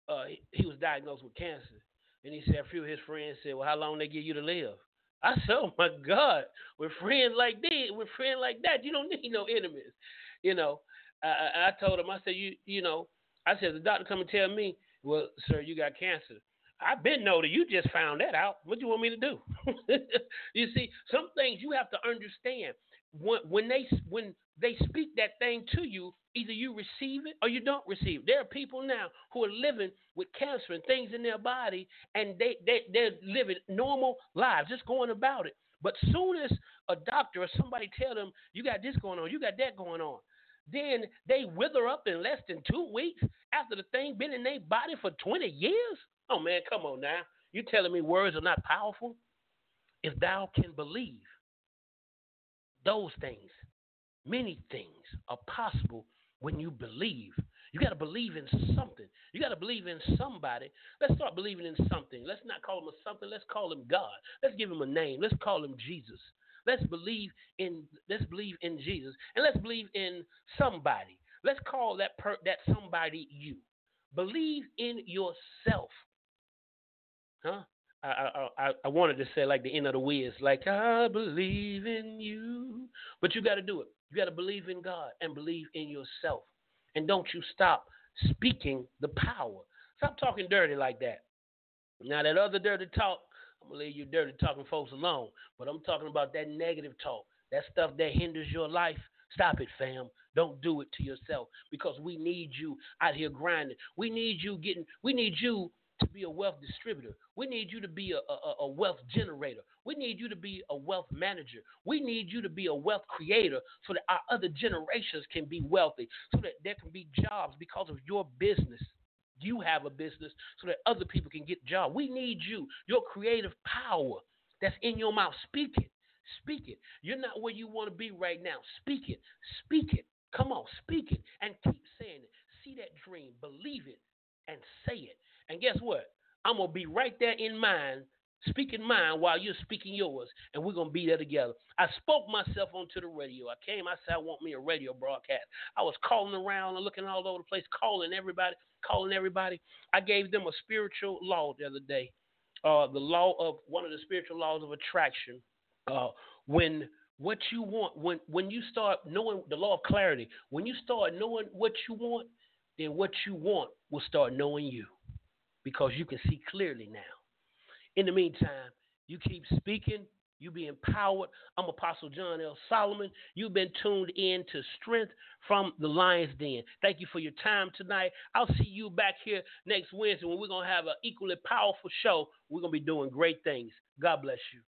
uh, he, he was diagnosed with cancer, and he said a few of his friends said, "Well, how long they give you to live?" I said, oh my God, with friends like this, with friends like that, you don't (laughs) need no enemies. You know, I, I told him, I said, you, you know, I said, the doctor come and tell me, well, sir, you got cancer. I've been know that you just found that out. What do you want me to do? (laughs) you see, some things you have to understand when when they when they speak that thing to you, either you receive it or you don't receive it. There are people now who are living with cancer and things in their body, and they, they they're living normal lives, just going about it. But soon as a doctor or somebody tell them you got this going on, you got that going on, then they wither up in less than two weeks after the thing been in their body for 20 years. Oh man, come on now. You telling me words are not powerful? If thou can believe, those things, many things are possible when you believe. You got to believe in something. You got to believe in somebody. Let's start believing in something. Let's not call him a something. Let's call him God. Let's give him a name. Let's call him Jesus. Let's believe in let's believe in Jesus and let's believe in somebody. Let's call that per- that somebody you. Believe in yourself. Huh? I, I I wanted to say like the end of the Wiz, like I believe in you, but you got to do it. You got to believe in God and believe in yourself, and don't you stop speaking the power. Stop talking dirty like that. Now that other dirty talk, I'm gonna leave you dirty talking folks alone. But I'm talking about that negative talk, that stuff that hinders your life. Stop it, fam. Don't do it to yourself because we need you out here grinding. We need you getting. We need you to be a wealth distributor. We need you to be a, a, a, wealth generator. We need you to be a wealth manager. We need you to be a wealth creator so that our other generations can be wealthy, so that there can be jobs because of your business. You have a business so that other people can get jobs. We need you, your creative power that's in your mouth. Speak it. Speak it. You're not where you want to be right now. Speak it. Speak it. Come on, speak it and keep saying it. See that dream, believe it, and say it. And guess what? I'm going to be right there in mind, speaking mine while you're speaking yours, and we're going to be there together. I spoke myself onto the radio. I came, I said, I want me a radio broadcast. I was calling around and looking all over the place, calling everybody, calling everybody. I gave them a spiritual law the other day, uh, the law of one of the spiritual laws of attraction. Uh, when what you want, when when you start knowing the law of clarity, when you start knowing what you want, then what you want will start knowing you because you can see clearly now. In the meantime, you keep speaking, you be empowered. I'm Apostle John L. Solomon. You've been tuned in to Strength from the Lion's Den. Thank you for your time tonight. I'll see you back here next Wednesday when we're going to have an equally powerful show. We're going to be doing great things. God bless you.